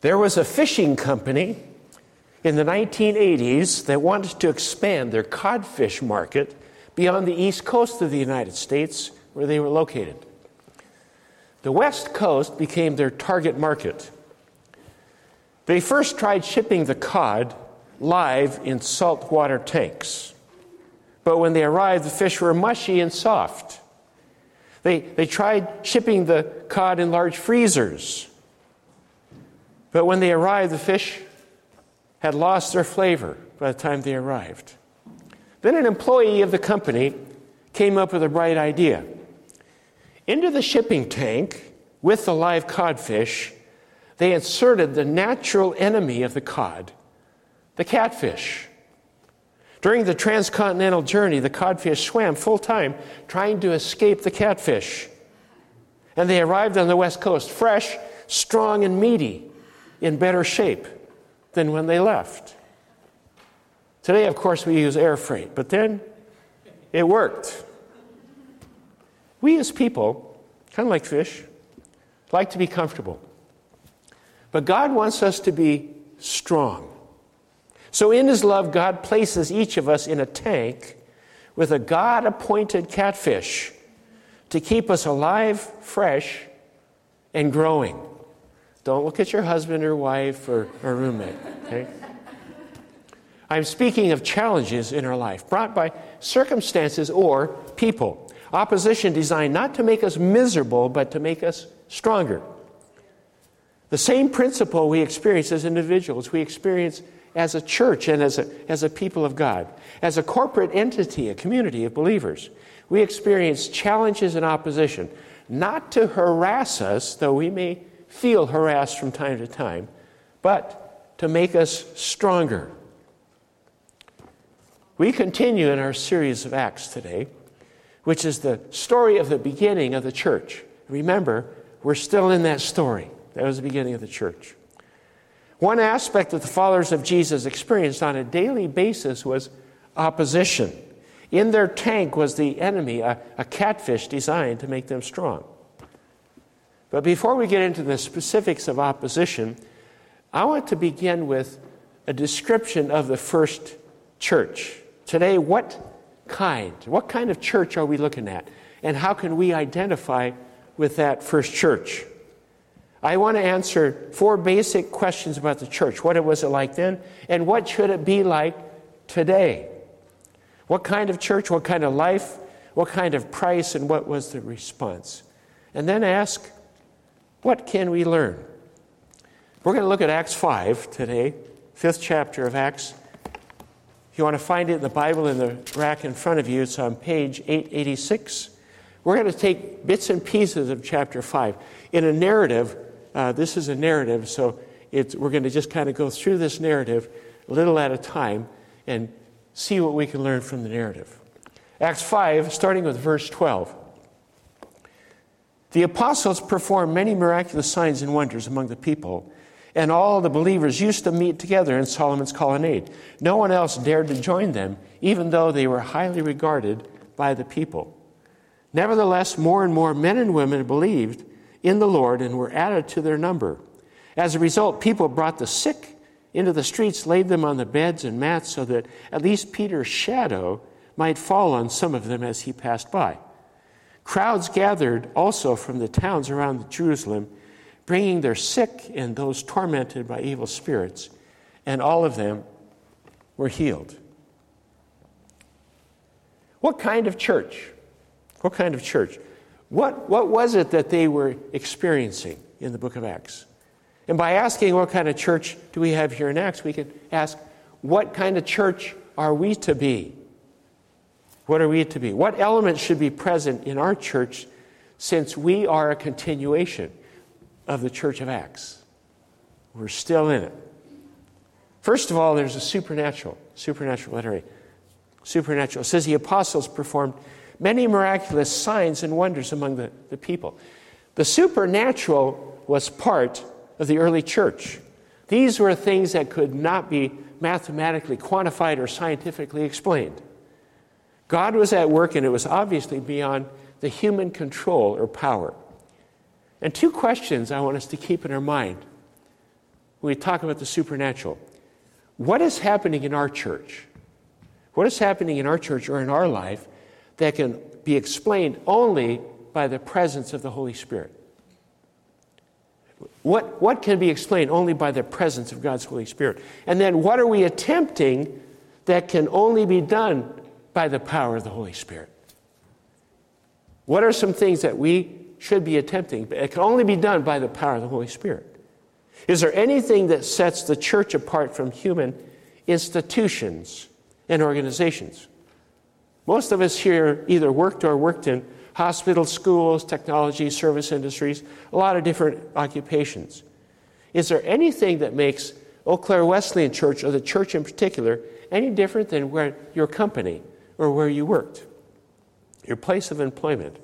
There was a fishing company in the 1980s that wanted to expand their codfish market beyond the east coast of the United States where they were located. The west coast became their target market. They first tried shipping the cod live in saltwater tanks. But when they arrived, the fish were mushy and soft. They, they tried shipping the cod in large freezers. But when they arrived, the fish had lost their flavor by the time they arrived. Then an employee of the company came up with a bright idea. Into the shipping tank with the live codfish, they inserted the natural enemy of the cod, the catfish. During the transcontinental journey, the codfish swam full time trying to escape the catfish. And they arrived on the west coast fresh, strong, and meaty, in better shape than when they left. Today, of course, we use air freight, but then it worked. We as people, kind of like fish, like to be comfortable. But God wants us to be strong. So, in His love, God places each of us in a tank with a God appointed catfish to keep us alive, fresh, and growing. Don't look at your husband or wife or, or roommate, okay? I'm speaking of challenges in our life brought by circumstances or people. Opposition designed not to make us miserable, but to make us stronger. The same principle we experience as individuals, we experience as a church and as a, as a people of God. As a corporate entity, a community of believers, we experience challenges and opposition, not to harass us, though we may feel harassed from time to time, but to make us stronger. We continue in our series of Acts today, which is the story of the beginning of the church. Remember, we're still in that story. That was the beginning of the church. One aspect that the followers of Jesus experienced on a daily basis was opposition. In their tank was the enemy, a, a catfish designed to make them strong. But before we get into the specifics of opposition, I want to begin with a description of the first church. Today, what kind? What kind of church are we looking at? And how can we identify with that first church? I want to answer four basic questions about the church. What was it like then? And what should it be like today? What kind of church? What kind of life? What kind of price? And what was the response? And then ask, what can we learn? We're going to look at Acts 5 today, fifth chapter of Acts. If you want to find it in the Bible in the rack in front of you, it's on page 886. We're going to take bits and pieces of chapter 5. In a narrative, uh, this is a narrative, so we're going to just kind of go through this narrative a little at a time and see what we can learn from the narrative. Acts 5, starting with verse 12. The apostles performed many miraculous signs and wonders among the people, and all the believers used to meet together in Solomon's colonnade. No one else dared to join them, even though they were highly regarded by the people. Nevertheless, more and more men and women believed in the Lord and were added to their number. As a result, people brought the sick into the streets, laid them on the beds and mats, so that at least Peter's shadow might fall on some of them as he passed by. Crowds gathered also from the towns around Jerusalem, bringing their sick and those tormented by evil spirits, and all of them were healed. What kind of church? What kind of church? What, what was it that they were experiencing in the book of Acts? And by asking what kind of church do we have here in Acts, we can ask what kind of church are we to be? What are we to be? What elements should be present in our church since we are a continuation of the church of Acts? We're still in it. First of all, there's a supernatural, supernatural letter Supernatural. It says the apostles performed many miraculous signs and wonders among the, the people. The supernatural was part of the early church. These were things that could not be mathematically quantified or scientifically explained. God was at work, and it was obviously beyond the human control or power. And two questions I want us to keep in our mind when we talk about the supernatural. What is happening in our church? What is happening in our church or in our life that can be explained only by the presence of the Holy Spirit? What, what can be explained only by the presence of God's Holy Spirit? And then what are we attempting that can only be done by the power of the Holy Spirit? What are some things that we should be attempting, it can only be done by the power of the Holy Spirit? Is there anything that sets the church apart from human institutions and organizations? Most of us here either worked or worked in hospitals, schools, technology, service industries, a lot of different occupations. Is there anything that makes Eau Claire Wesleyan Church, or the church in particular, any different than where your company or where you worked, your place of employment?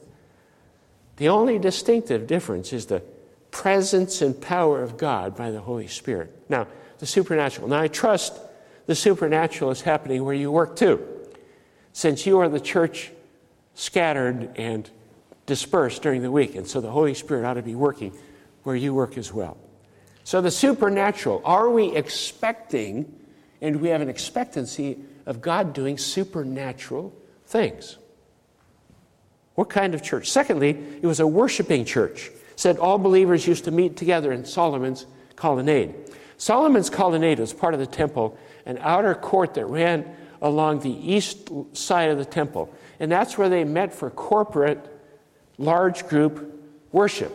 The only distinctive difference is the presence and power of God by the Holy Spirit. Now, the supernatural. Now, I trust the supernatural is happening where you work too. Since you are the church scattered and dispersed during the week, and so the Holy Spirit ought to be working where you work as well. So, the supernatural, are we expecting, and we have an expectancy of God doing supernatural things? What kind of church? Secondly, it was a worshiping church said all believers used to meet together in Solomon's colonnade. Solomon's colonnade was part of the temple, an outer court that ran along the east side of the temple. And that's where they met for corporate, large group worship.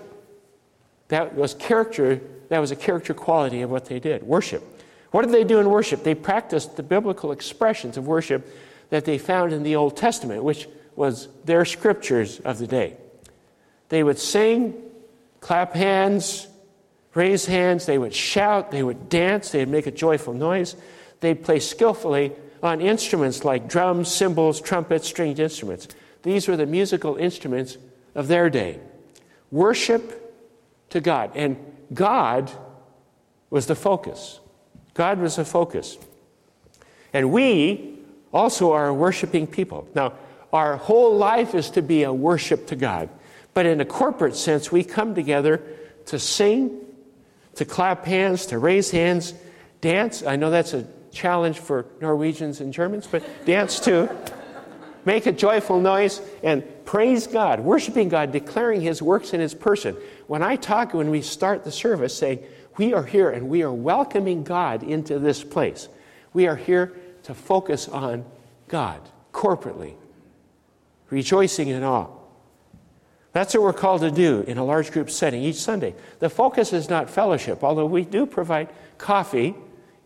That was character, that was a character quality of what they did worship. What did they do in worship? They practiced the biblical expressions of worship that they found in the Old Testament, which was their scriptures of the day. They would sing clap hands, raise hands, they would shout, they would dance, they'd make a joyful noise. They'd play skillfully on instruments like drums, cymbals, trumpets, stringed instruments. These were the musical instruments of their day. Worship to God. And God was the focus. God was the focus. And we also are a worshiping people. Now, our whole life is to be a worship to God. But in a corporate sense, we come together to sing, to clap hands, to raise hands, dance. I know that's a challenge for Norwegians and Germans, but dance too. Make a joyful noise and praise God, worshiping God, declaring His works in His person. When I talk, when we start the service, saying, We are here and we are welcoming God into this place. We are here to focus on God corporately, rejoicing in awe. That's what we're called to do in a large group setting each Sunday. The focus is not fellowship, although we do provide coffee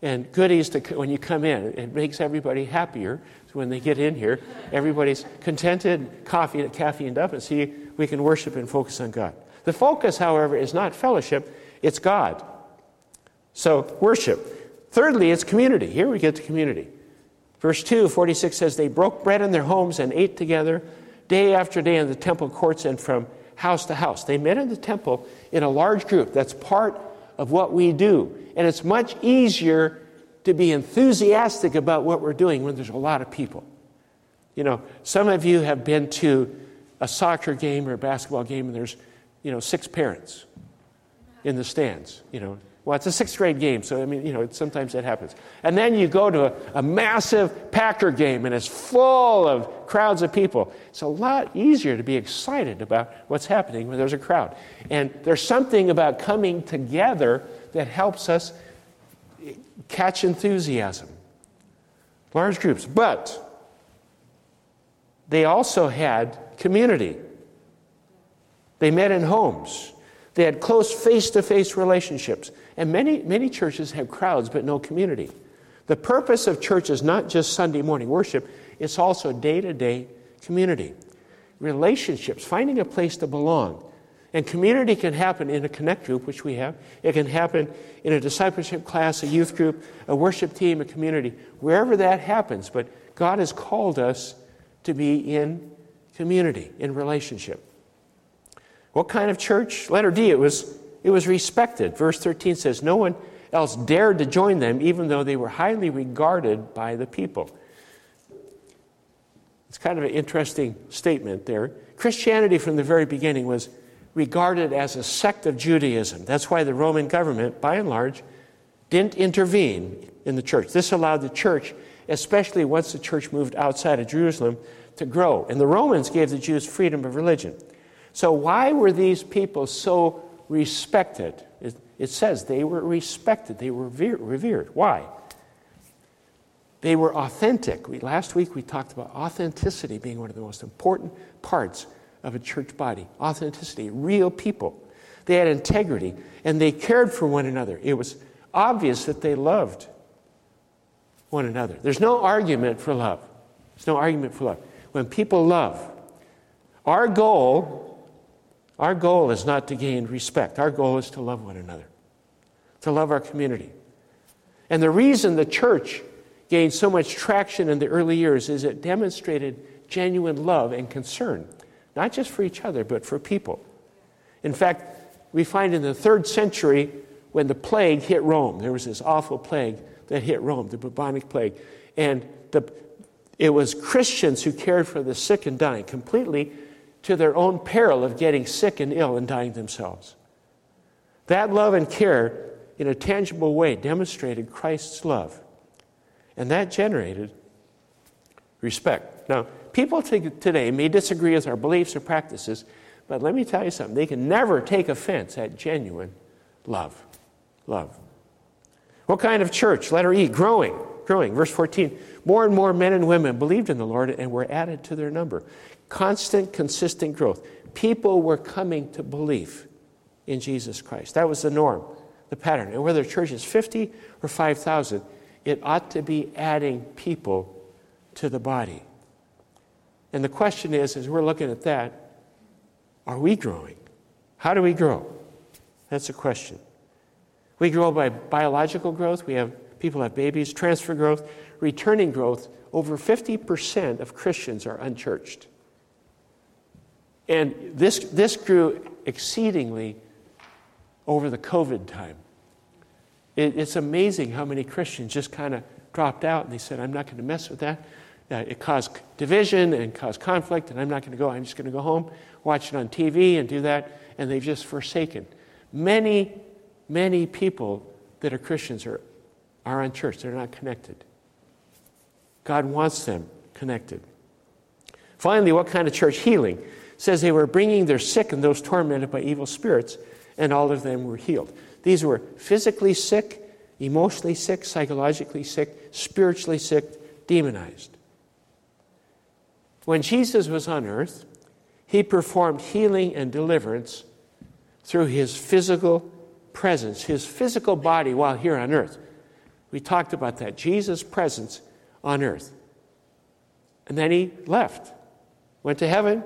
and goodies to, when you come in. It makes everybody happier so when they get in here. Everybody's contented, coffee, caffeined up, and see we can worship and focus on God. The focus, however, is not fellowship, it's God. So, worship. Thirdly, it's community. Here we get to community. Verse 2, 46 says, They broke bread in their homes and ate together day after day in the temple courts and from house to house. They met in the temple in a large group. That's part of what we do. And it's much easier to be enthusiastic about what we're doing when there's a lot of people. You know, some of you have been to a soccer game or a basketball game and there's, you know, six parents in the stands, you know, well, it's a sixth grade game, so I mean, you know, sometimes that happens. And then you go to a, a, massive Packer game and it's full of crowds of people. It's a lot easier to be excited about what's happening when there's a crowd. And there's something about coming together that helps us eh, catch enthusiasm. Large groups. But they also had community. They met in homes. They had close face to face relationships. And many, many churches have crowds but no community. The purpose of church is not just Sunday morning worship, it's also day to day community. Relationships, finding a place to belong. And community can happen in a connect group, which we have. It can happen in a discipleship class, a youth group, a worship team, a community, wherever that happens. But God has called us to be in community, in relationship. What kind of church? Letter D, it was, it was respected. Verse 13 says, No one else dared to join them, even though they were highly regarded by the people. It's kind of an interesting statement there. Christianity from the very beginning was regarded as a sect of Judaism. That's why the Roman government, by and large, didn't intervene in the church. This allowed the church, especially once the church moved outside of Jerusalem, to grow. And the Romans gave the Jews freedom of religion. So, why were these people so respected? It, says they were respected, they were revered. Why? They were authentic. We, last week we talked about authenticity being one of the most important parts of a church body. Authenticity, real people. They had integrity and they cared for one another. It was obvious that they loved one another. There's no argument for love. There's no argument for love. When people love, our goal, our goal is not to gain respect. Our goal is to love one another, to love our community. And the reason the church gained so much traction in the early years is it demonstrated genuine love and concern, not just for each other, but for people. In fact, we find in the third century, when the plague hit Rome. There was this awful plague that hit Rome, the bubonic plague. And the, it was Christians who cared for the sick and dying completely to their own peril of getting sick and ill and dying themselves. That love and care, in a tangible way, demonstrated Christ's love. And that generated respect. Now, people today may disagree with our beliefs or practices, but let me tell you something they can never take offense at genuine love love. What kind of church? Letter E, growing, growing. Verse 14, more and more men and women believed in the Lord and were added to their number. Constant, consistent growth. People were coming to believe in Jesus Christ. That was the norm, the pattern. And whether a church is 50 or 5,000, it ought to be adding people to the body. And the question is, as we're looking at that, are we growing? How do we grow? That's a question. We grow by biological growth. We have people have babies, transfer growth, returning growth. Over 50% of Christians are unchurched. And this, this grew exceedingly over the COVID time. It, it's amazing how many Christians just kind of dropped out and they said, I'm not going to mess with that. Uh, it caused division and caused conflict, and I'm not going to go. I'm just going to go home, watch it on TV, and do that. And they've just forsaken. Many Many people that are Christians are, are unchurched, they're not connected. God wants them connected. Finally, what kind of church healing? Says they were bringing their sick and those tormented by evil spirits, and all of them were healed. These were physically sick, emotionally sick, psychologically sick, spiritually sick, demonized. When Jesus was on earth, he performed healing and deliverance through his physical presence, his physical body while here on earth. We talked about that. Jesus' presence on earth. And then he left, went to heaven.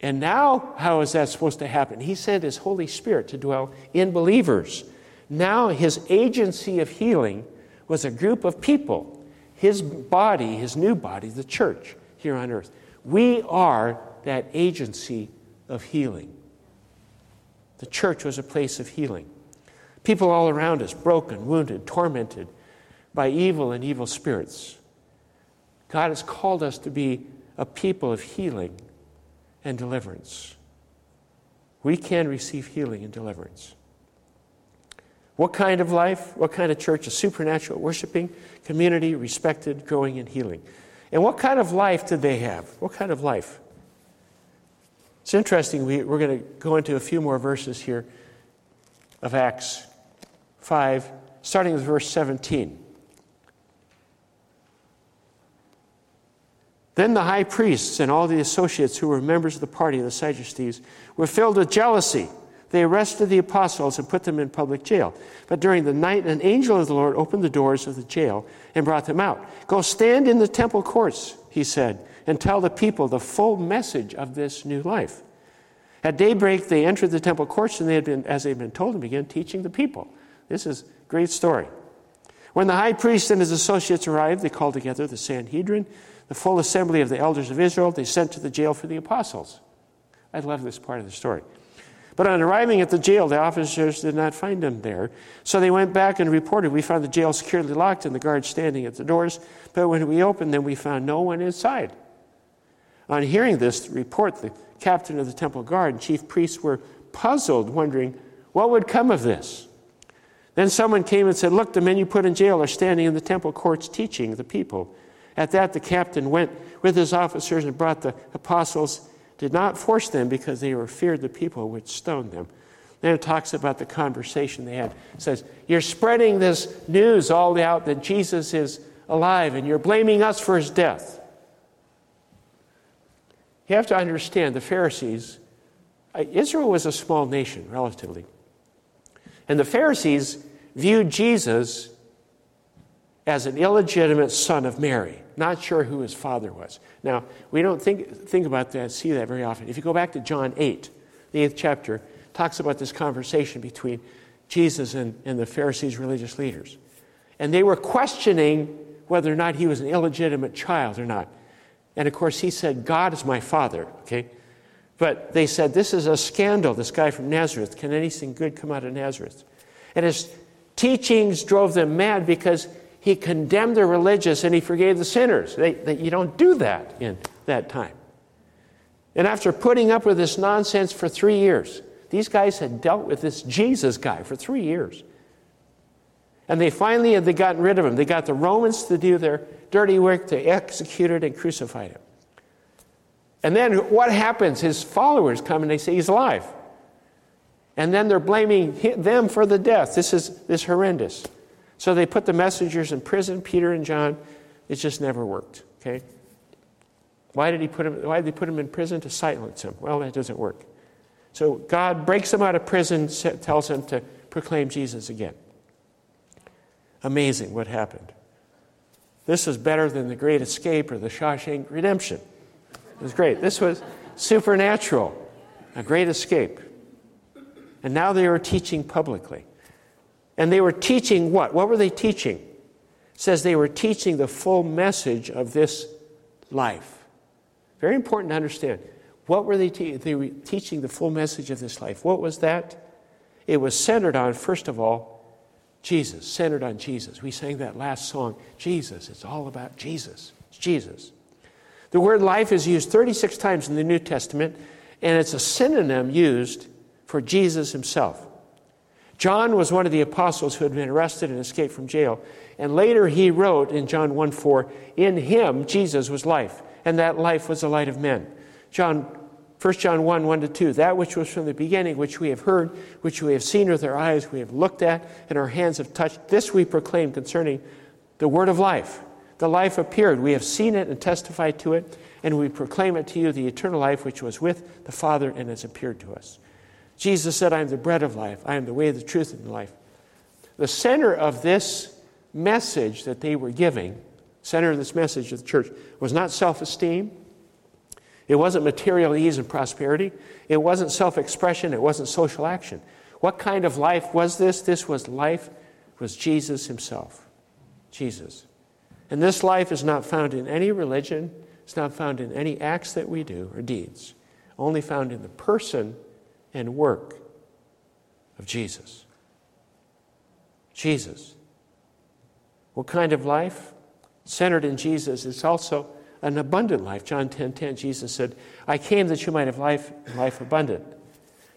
And now, how is that supposed to happen? He sent his Holy Spirit to dwell in believers. Now, his agency of healing was a group of people, his body, his new body, the church here on earth. We are that agency of healing. The church was a place of healing. People all around us, broken, wounded, tormented by evil and evil spirits. God has called us to be a people of healing and deliverance. We can receive healing and deliverance. What kind of life? What kind of church? A supernatural, worshiping community, respected, growing, and healing. And what kind of life did they have? What kind of life? It's interesting, we, we're going to go into a few more verses here of Acts 5, starting with verse 17. Then the high priests and all the associates who were members of the party of the Sadducees were filled with jealousy. They arrested the apostles and put them in public jail. But during the night, an angel of the Lord opened the doors of the jail and brought them out. Go stand in the temple courts, he said and tell the people the full message of this new life. At daybreak, they entered the temple courts, and they had been, as they had been told, and began teaching the people. This is a great story. When the high priest and his associates arrived, they called together the Sanhedrin, the full assembly of the elders of Israel. They sent to the jail for the apostles. I love this part of the story. But on arriving at the jail, the officers did not find them there. So they went back and reported, We found the jail securely locked and the guards standing at the doors. But when we opened them, we found no one inside. On hearing this report, the captain of the temple guard and chief priests were puzzled, wondering what would come of this. Then someone came and said, Look, the men you put in jail are standing in the temple courts teaching the people. At that, the captain went with his officers and brought the apostles, did not force them because they were feared the people would stone them. Then it talks about the conversation they had. It says, You're spreading this news all out that Jesus is alive and you're blaming us for his death. You have to understand the Pharisees, uh, Israel was a small nation, relatively. And the Pharisees viewed Jesus as an illegitimate son of Mary, not sure who his father was. Now, we don't think, think about that, see that very often. If you go back to John 8, the eighth chapter, talks about this conversation between Jesus and, and the Pharisees' religious leaders. And they were questioning whether or not he was an illegitimate child or not. And of course, he said, God is my father, okay? But they said, This is a scandal, this guy from Nazareth. Can anything good come out of Nazareth? And his teachings drove them mad because he condemned the religious and he forgave the sinners. They, they, you don't do that in that time. And after putting up with this nonsense for three years, these guys had dealt with this Jesus guy for three years. And they finally had they gotten rid of him. They got the Romans to do their dirty work, They executed and crucified him. And then what happens? His followers come and they say he's alive. And then they're blaming them for the death. This is this horrendous. So they put the messengers in prison, Peter and John. It just never worked. Okay? Why did he put him, why did they put him in prison? To silence him. Well, that doesn't work. So God breaks him out of prison, tells him to proclaim Jesus again. Amazing what happened. This was better than the Great Escape or the Shawshank Redemption. It was great. This was supernatural, a great escape. And now they were teaching publicly. And they were teaching what? What were they teaching? It says they were teaching the full message of this life. Very important to understand. What were they teaching? They were teaching the full message of this life. What was that? It was centered on, first of all, Jesus, centered on Jesus. We sang that last song, Jesus. It's all about Jesus. It's Jesus. The word life is used 36 times in the New Testament, and it's a synonym used for Jesus himself. John was one of the apostles who had been arrested and escaped from jail. And later he wrote in John 1 4, In him Jesus was life, and that life was the light of men. John 1 John 1 1 to 2, that which was from the beginning, which we have heard, which we have seen with our eyes, we have looked at, and our hands have touched, this we proclaim concerning the word of life. The life appeared. We have seen it and testified to it, and we proclaim it to you, the eternal life which was with the Father and has appeared to us. Jesus said, I am the bread of life. I am the way, the truth, and the life. The center of this message that they were giving, center of this message of the church, was not self esteem. It wasn't material ease and prosperity. It wasn't self expression. It wasn't social action. What kind of life was this? This was life, was Jesus himself. Jesus. And this life is not found in any religion, it's not found in any acts that we do or deeds, only found in the person and work of Jesus. Jesus. What kind of life? Centered in Jesus. It's also an abundant life. John 10 10, Jesus said, I came that you might have life, life abundant.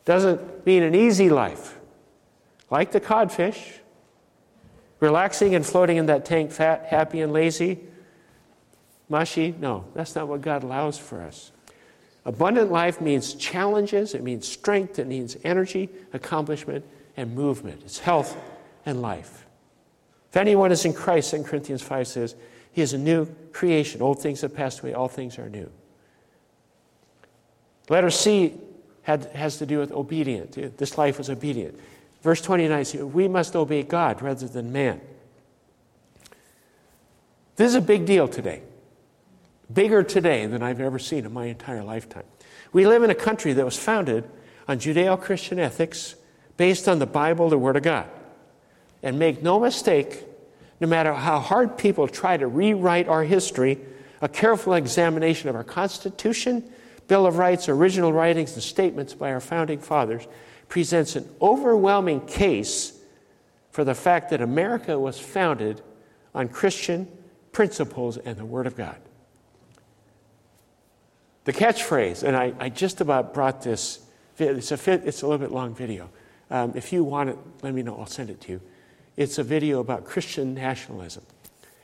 Doesn't mean an easy life. Like the codfish, relaxing and floating in that tank, fat, happy, and lazy, mushy. No, that's not what God allows for us. Abundant life means challenges, it means strength, it means energy, accomplishment, and movement. It's health and life. If anyone is in Christ, 2 Corinthians 5 says, he is a new creation. Old things have passed away, all things are new. Letter C had, has to do with obedient. This life was obedient. Verse 29 says, We must obey God rather than man. This is a big deal today. Bigger today than I've ever seen in my entire lifetime. We live in a country that was founded on Judeo Christian ethics based on the Bible, the Word of God. And make no mistake, no matter how hard people try to rewrite our history, a careful examination of our Constitution, Bill of Rights, original writings, and statements by our founding fathers presents an overwhelming case for the fact that America was founded on Christian principles and the Word of God. The catchphrase, and I, I just about brought this, it's a, it's a little bit long video. Um, if you want it, let me know, I'll send it to you. it's a video about Christian nationalism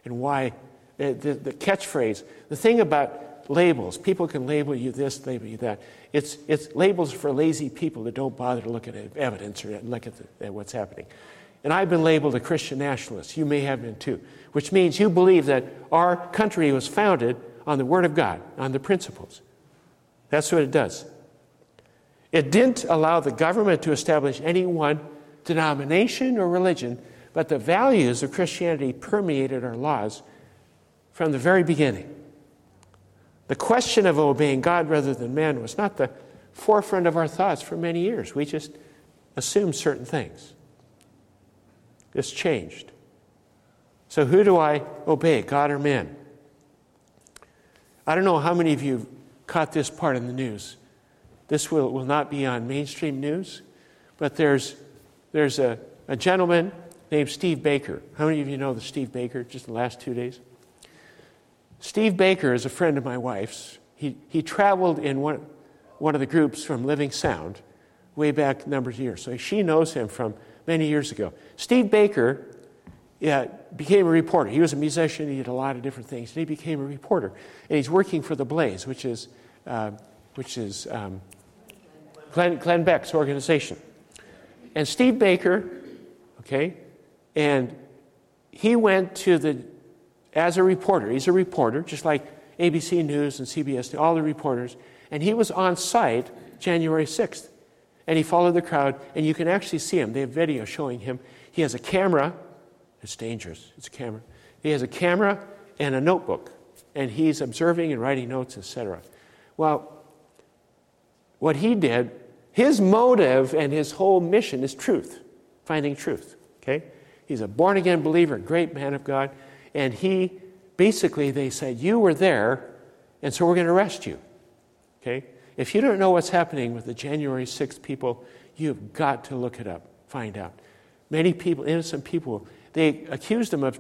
and why the, the, the catchphrase, the thing about labels, people can label you this, label you that. It's, it's labels for lazy people that don't bother to look at evidence or look at, the, at what's happening. And I've been labeled a Christian nationalist. You may have been too, which means you believe that our country was founded on the Word of God, on the principles. That's what it does. It didn't allow the government to establish any one denomination or religion, but the values of Christianity permeated our laws from the very beginning. The question of obeying God rather than man was not the forefront of our thoughts for many years. We just assumed certain things. It's changed. So, who do I obey, God or man? I don't know how many of you caught this part in the news. This will, will not be on mainstream news, but there's, there's a, a gentleman named Steve Baker. How many of you know the Steve Baker just the last two days? Steve Baker is a friend of my wife's. He, he traveled in one, one of the groups from Living Sound way back a number of years. So she knows him from many years ago. Steve Baker yeah, became a reporter. He was a musician, he did a lot of different things, and he became a reporter. And he's working for The Blaze, which is, uh, which is um, Glenn, Glenn Beck's organization. And Steve Baker, okay, and he went to the, as a reporter, he's a reporter, just like ABC News and CBS, all the reporters, and he was on site January 6th. And he followed the crowd, and you can actually see him. They have video showing him. He has a camera. It's dangerous. It's a camera. He has a camera and a notebook, and he's observing and writing notes, etc. Well, what he did, his motive and his whole mission is truth, finding truth. Okay? He's a born again believer, great man of God, and he basically they said, You were there, and so we're going to arrest you. Okay? If you don't know what's happening with the January 6th people, you've got to look it up, find out. Many people, innocent people, they accused him of,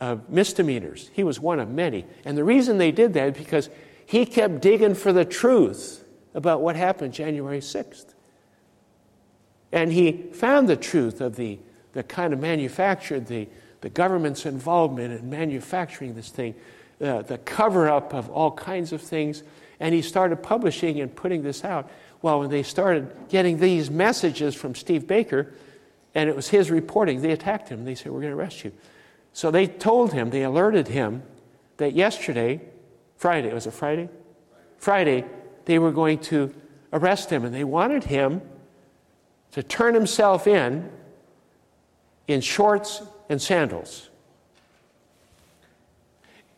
of misdemeanors. He was one of many. And the reason they did that is because he kept digging for the truth about what happened January 6th. And he found the truth of the, the kind of manufactured, the, the government's involvement in manufacturing this thing, uh, the cover up of all kinds of things and he started publishing and putting this out. Well, when they started getting these messages from Steve Baker, and it was his reporting, they attacked him. They said, We're going to arrest you. So they told him, they alerted him that yesterday, Friday, was it Friday? Friday, they were going to arrest him, and they wanted him to turn himself in in shorts and sandals.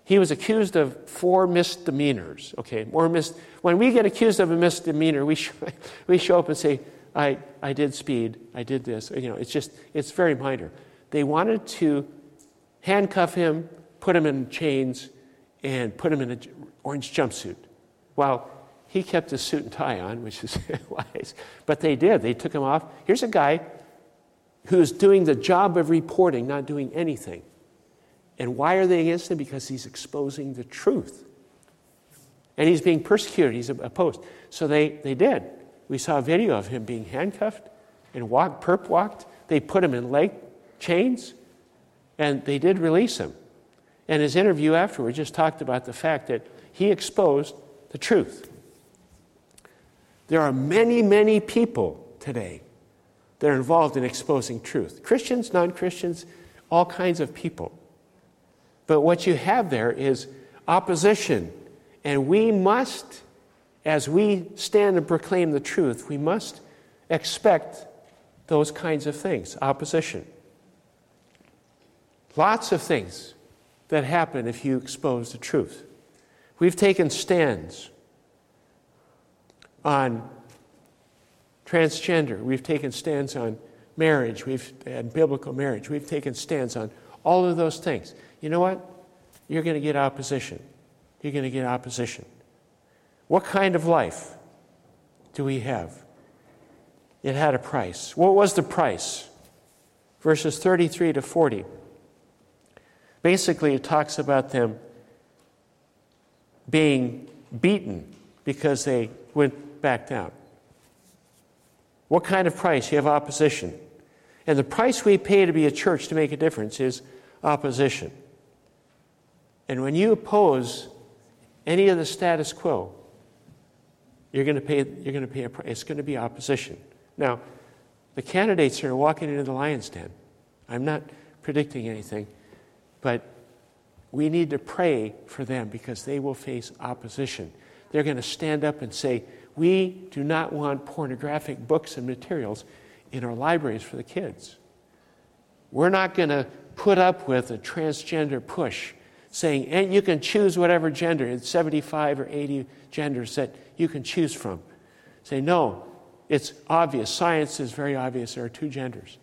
He was accused of four misdemeanors. Okay, more mis- when we get accused of a misdemeanor, we, sh- we show up and say, I, I did speed, I did this. You know, it's just, it's very minor. They wanted to handcuff him, put him in chains, and put him in an orange jumpsuit. Well, he kept his suit and tie on, which is wise. But they did. They took him off. Here's a guy who's doing the job of reporting, not doing anything. And why are they against him? Because he's exposing the truth. And he's being persecuted, he's opposed. So they, they did. We saw a video of him being handcuffed and walked, perp walked. They put him in leg chains, and they did release him. And his interview afterward just talked about the fact that he exposed the truth. There are many, many people today that are involved in exposing truth Christians, non Christians, all kinds of people. But what you have there is opposition. And we must, as we stand and proclaim the truth, we must expect those kinds of things opposition. Lots of things that happen if you expose the truth. We've taken stands on transgender, we've taken stands on marriage, we've had biblical marriage, we've taken stands on all of those things you know what? You're going to get opposition. You're going to get opposition. What kind of life do we have? It had a price. What was the price? Verses 33 to 40. Basically, it talks about them being beaten because they went back down. What kind of price? You have opposition. And the price we pay to be a church to make a difference is opposition. And when you oppose any of the status quo, you're going to pay, you're going to pay a price. It's going to be opposition. Now, the candidates are walking into the lion's den. I'm not predicting anything, but we need to pray for them because they will face opposition. They're going to stand up and say, We do not want pornographic books and materials in our libraries for the kids. We're not going to put up with a transgender push saying, and you can choose whatever gender, it's 75 or 80 genders that you can choose from. Say, no, it's obvious. Science is very obvious. There are two genders.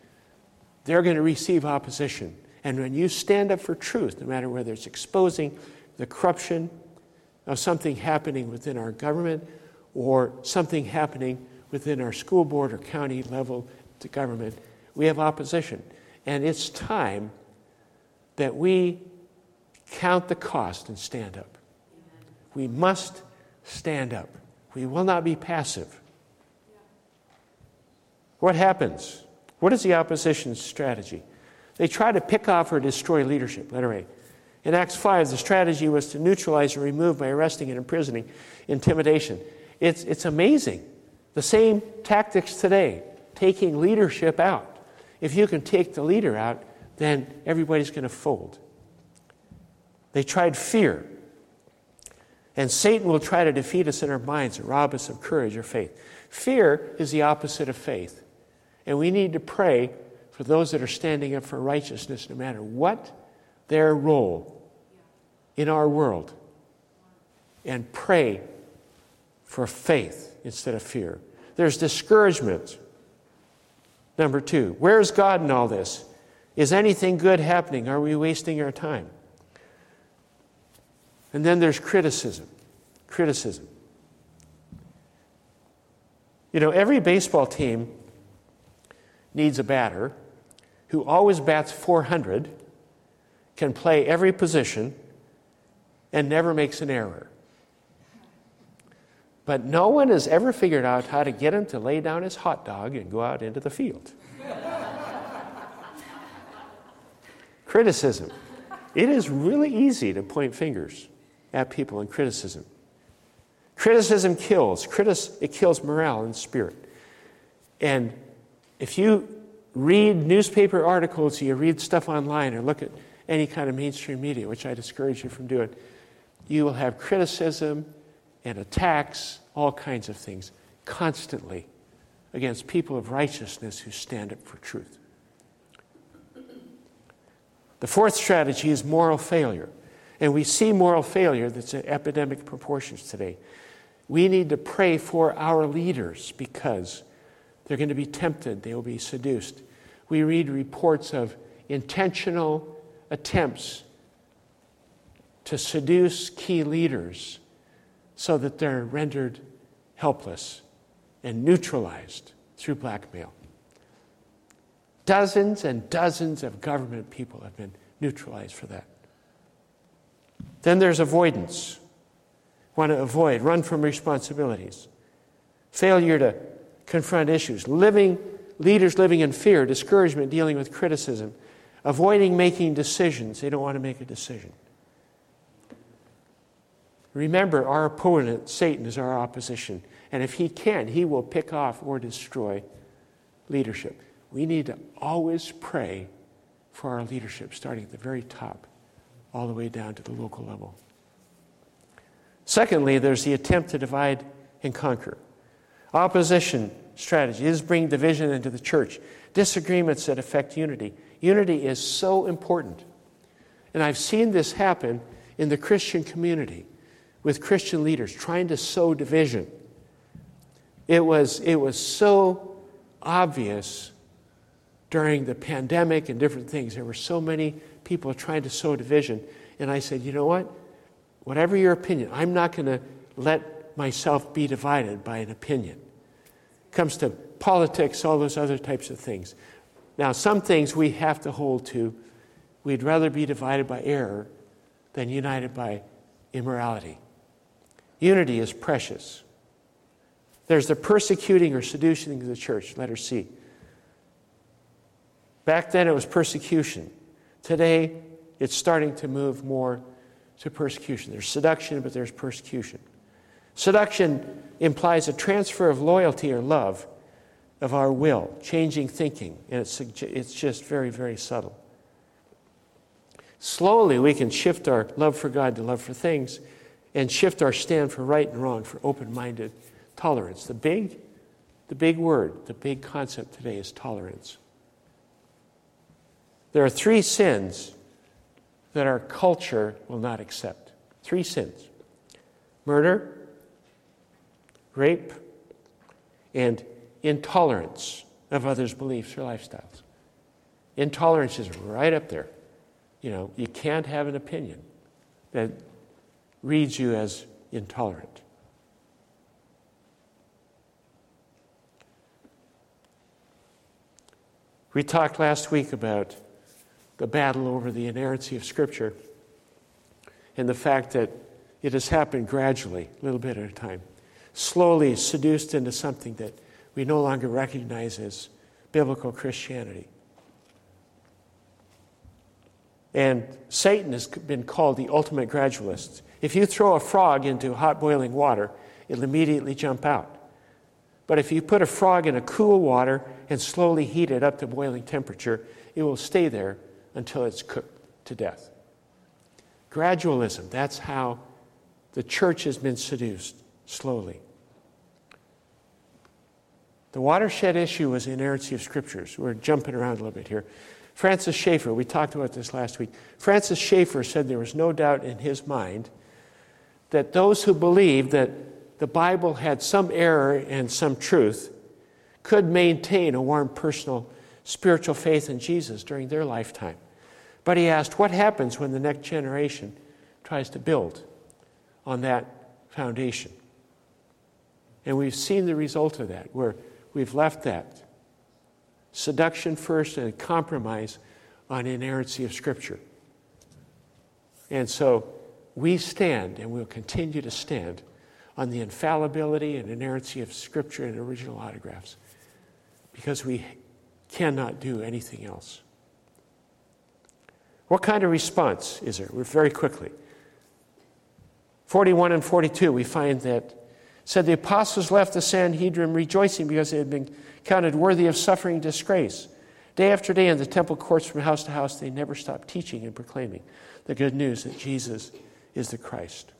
They're going to receive opposition. And when you stand up for truth, no matter whether it's exposing the corruption of something happening within our government or something happening within our school board or county level to government, we have opposition. And it's time that we count the cost and stand up. We must stand up. We will not be passive. What happens? What is the opposition's strategy? They try to pick off or destroy leadership. Letter A. In Acts 5, the strategy was to neutralize or remove by arresting and imprisoning, intimidation. It's, it's amazing. The same tactics today, taking leadership out. If you can take the leader out, then everybody's going to fold. They tried fear. And Satan will try to defeat us in our minds and rob us of courage or faith. Fear is the opposite of faith. And we need to pray for those that are standing up for righteousness, no matter what their role in our world, and pray for faith instead of fear. There's discouragement. Number two, where's God in all this? Is anything good happening? Are we wasting our time? And then there's criticism. Criticism. You know, every baseball team needs a batter who always bats 400, can play every position, and never makes an error. But no one has ever figured out how to get him to lay down his hot dog and go out into the field. criticism. It is really easy to point fingers at people in criticism. Criticism kills. It kills morale and spirit. And if you read newspaper articles, you read stuff online, or look at any kind of mainstream media, which I discourage you from doing, you will have criticism and attacks, all kinds of things, constantly against people of righteousness who stand up for truth. The fourth strategy is moral failure. And we see moral failure that's at epidemic proportions today. We need to pray for our leaders because they're going to be tempted, they will be seduced. We read reports of intentional attempts to seduce key leaders so that they're rendered helpless and neutralized through blackmail. Dozens and dozens of government people have been neutralized for that. Then there's avoidance. Want to avoid, run from responsibilities. Failure to confront issues. Living, leaders living in fear, discouragement, dealing with criticism. Avoiding making decisions. They don't want to make a decision. Remember, our opponent, Satan, is our opposition. And if he can, he will pick off or destroy leadership. We need to always pray for our leadership, starting at the very top, all the way down to the local level. Secondly, there's the attempt to divide and conquer. Opposition strategy is bring division into the church, disagreements that affect unity. Unity is so important. And I've seen this happen in the Christian community with Christian leaders trying to sow division. It was, it was so obvious during the pandemic and different things. There were so many people are trying to sow division. And I said, you know what? Whatever your opinion, I'm not going to let myself be divided by an opinion. It comes to politics, all those other types of things. Now, some things we have to hold to. We'd rather be divided by error than united by immorality. Unity is precious. There's the persecuting or seducing of the church, letter C. Back then it was persecution. Today it's starting to move more to persecution. There's seduction, but there's persecution. Seduction implies a transfer of loyalty or love of our will, changing thinking, and it's, it's just very, very subtle. Slowly, we can shift our love for God to love for things and shift our stand for right and wrong, for open minded tolerance. The big, the big word, the big concept today is tolerance. There are three sins that our culture will not accept. Three sins murder, rape, and intolerance of others' beliefs or lifestyles. Intolerance is right up there. You know, you can't have an opinion that reads you as intolerant. We talked last week about the battle over the inerrancy of Scripture and the fact that it has happened gradually, a little bit at a time, slowly seduced into something that we no longer recognize as biblical Christianity. And Satan has been called the ultimate gradualist. If you throw a frog into hot boiling water, it'll immediately jump out. But if you put a frog in a cool water and slowly heat it up to boiling temperature, it will stay there until it's cooked to death. Gradualism, that's how the church has been seduced slowly. The watershed issue was the inerrancy of scriptures. We're jumping around a little bit here. Francis Schaeffer, we talked about this last week. Francis Schaeffer said there was no doubt in his mind that those who believed that the Bible had some error and some truth could maintain a warm personal spiritual faith in Jesus during their lifetime. But he asked, what happens when the next generation tries to build on that foundation? And we've seen the result of that, where we've left that seduction first and compromise on inerrancy of Scripture. And so we stand and we'll continue to stand on the infallibility and inerrancy of Scripture and original autographs because we cannot do anything else. What kind of response is there? We're very quickly. 41 and 42, we find that said the apostles left the Sanhedrin rejoicing because they had been counted worthy of suffering disgrace. Day after day in the temple courts from house to house, they never stopped teaching and proclaiming the good news that Jesus is the Christ.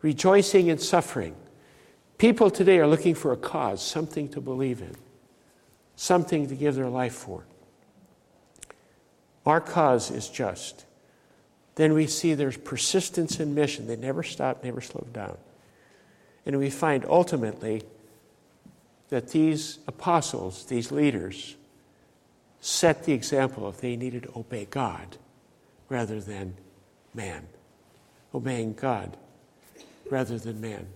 Rejoicing in suffering. People today are looking for a cause, something to believe in, something to give their life for. Our cause is just. Then we see there's persistence in mission. They never stop, never slow down. And we find ultimately that these apostles, these leaders, set the example if they needed to obey God rather than man. Obeying God rather than man.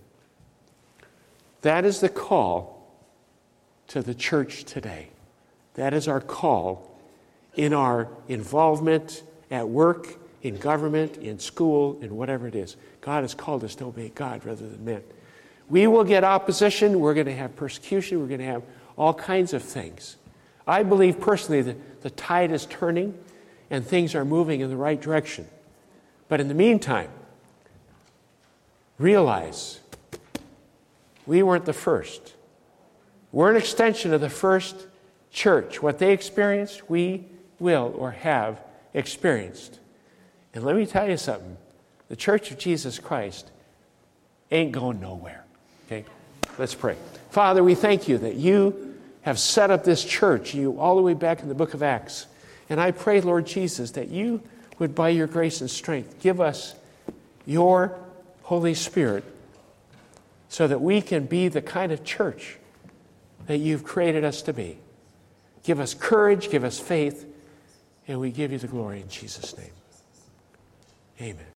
That is the call to the church today. That is our call in our involvement at work, in government, in school, in whatever it is. God has called us to obey God rather than men. We will get opposition, we're going to have persecution, we're going to have all kinds of things. I believe personally that the tide is turning and things are moving in the right direction. But in the meantime, realize we weren't the first. We're an extension of the first church. What they experienced, we will or have experienced. And let me tell you something the church of Jesus Christ ain't going nowhere. Okay? Let's pray. Father, we thank you that you have set up this church, you all the way back in the book of Acts. And I pray, Lord Jesus, that you would, by your grace and strength, give us your Holy Spirit so that we can be the kind of church that you've created us to be. Give us courage, give us faith, and we give you the glory in Jesus' name. Amen.